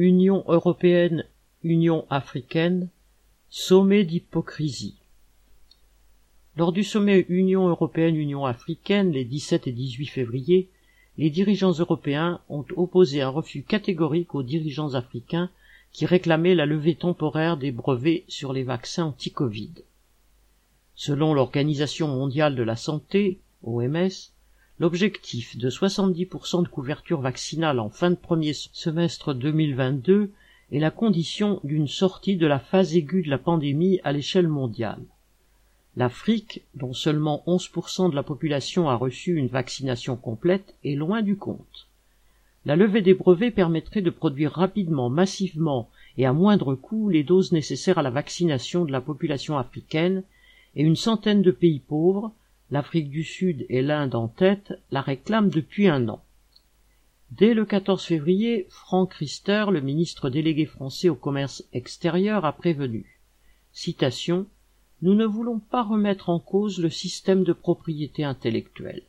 Union européenne, Union africaine, sommet d'hypocrisie. Lors du sommet Union européenne-Union africaine les 17 et 18 février, les dirigeants européens ont opposé un refus catégorique aux dirigeants africains qui réclamaient la levée temporaire des brevets sur les vaccins anti-Covid. Selon l'Organisation mondiale de la santé, OMS, l'objectif de 70% de couverture vaccinale en fin de premier semestre 2022 est la condition d'une sortie de la phase aiguë de la pandémie à l'échelle mondiale. L'Afrique, dont seulement 11% de la population a reçu une vaccination complète, est loin du compte. La levée des brevets permettrait de produire rapidement, massivement et à moindre coût les doses nécessaires à la vaccination de la population africaine, et une centaine de pays pauvres, l'Afrique du Sud et l'Inde en tête, la réclament depuis un an. Dès le 14 février, Frank Rister, le ministre délégué français au commerce extérieur, a prévenu. Citation nous ne voulons pas remettre en cause le système de propriété intellectuelle.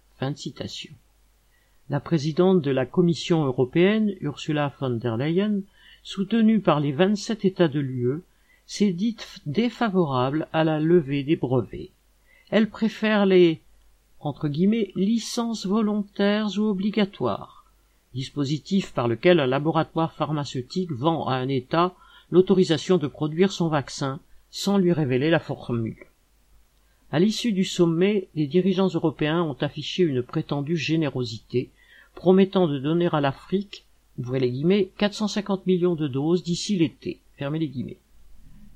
La présidente de la Commission européenne, Ursula von der Leyen, soutenue par les 27 États de l'UE, s'est dite défavorable à la levée des brevets. Elle préfère les entre guillemets licences volontaires ou obligatoires, dispositif par lequel un laboratoire pharmaceutique vend à un État l'autorisation de produire son vaccin sans lui révéler la formule. À l'issue du sommet, les dirigeants européens ont affiché une prétendue générosité, promettant de donner à l'Afrique, ouvrez les guillemets, 450 millions de doses d'ici l'été, fermez les guillemets.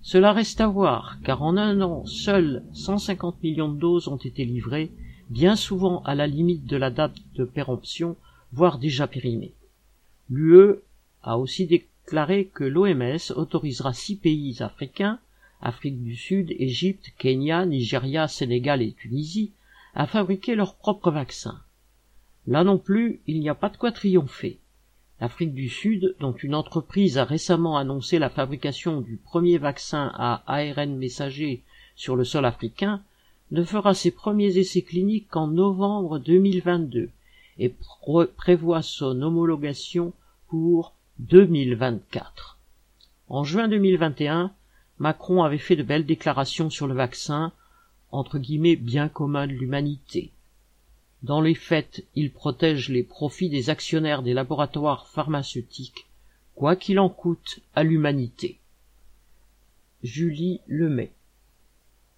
Cela reste à voir, car en un an, seuls 150 millions de doses ont été livrées, bien souvent à la limite de la date de péremption, voire déjà périmées. L'UE a aussi déclaré que l'OMS autorisera six pays africains Afrique du Sud, Égypte, Kenya, Nigeria, Sénégal et Tunisie, à fabriquer leurs propres vaccins. Là non plus, il n'y a pas de quoi triompher. L'Afrique du Sud, dont une entreprise a récemment annoncé la fabrication du premier vaccin à ARN messager sur le sol africain, ne fera ses premiers essais cliniques qu'en novembre 2022 et prévoit son homologation pour 2024. En juin 2021, Macron avait fait de belles déclarations sur le vaccin, entre guillemets bien commun de l'humanité. Dans les faits, il protège les profits des actionnaires des laboratoires pharmaceutiques, quoi qu'il en coûte à l'humanité. Julie Lemay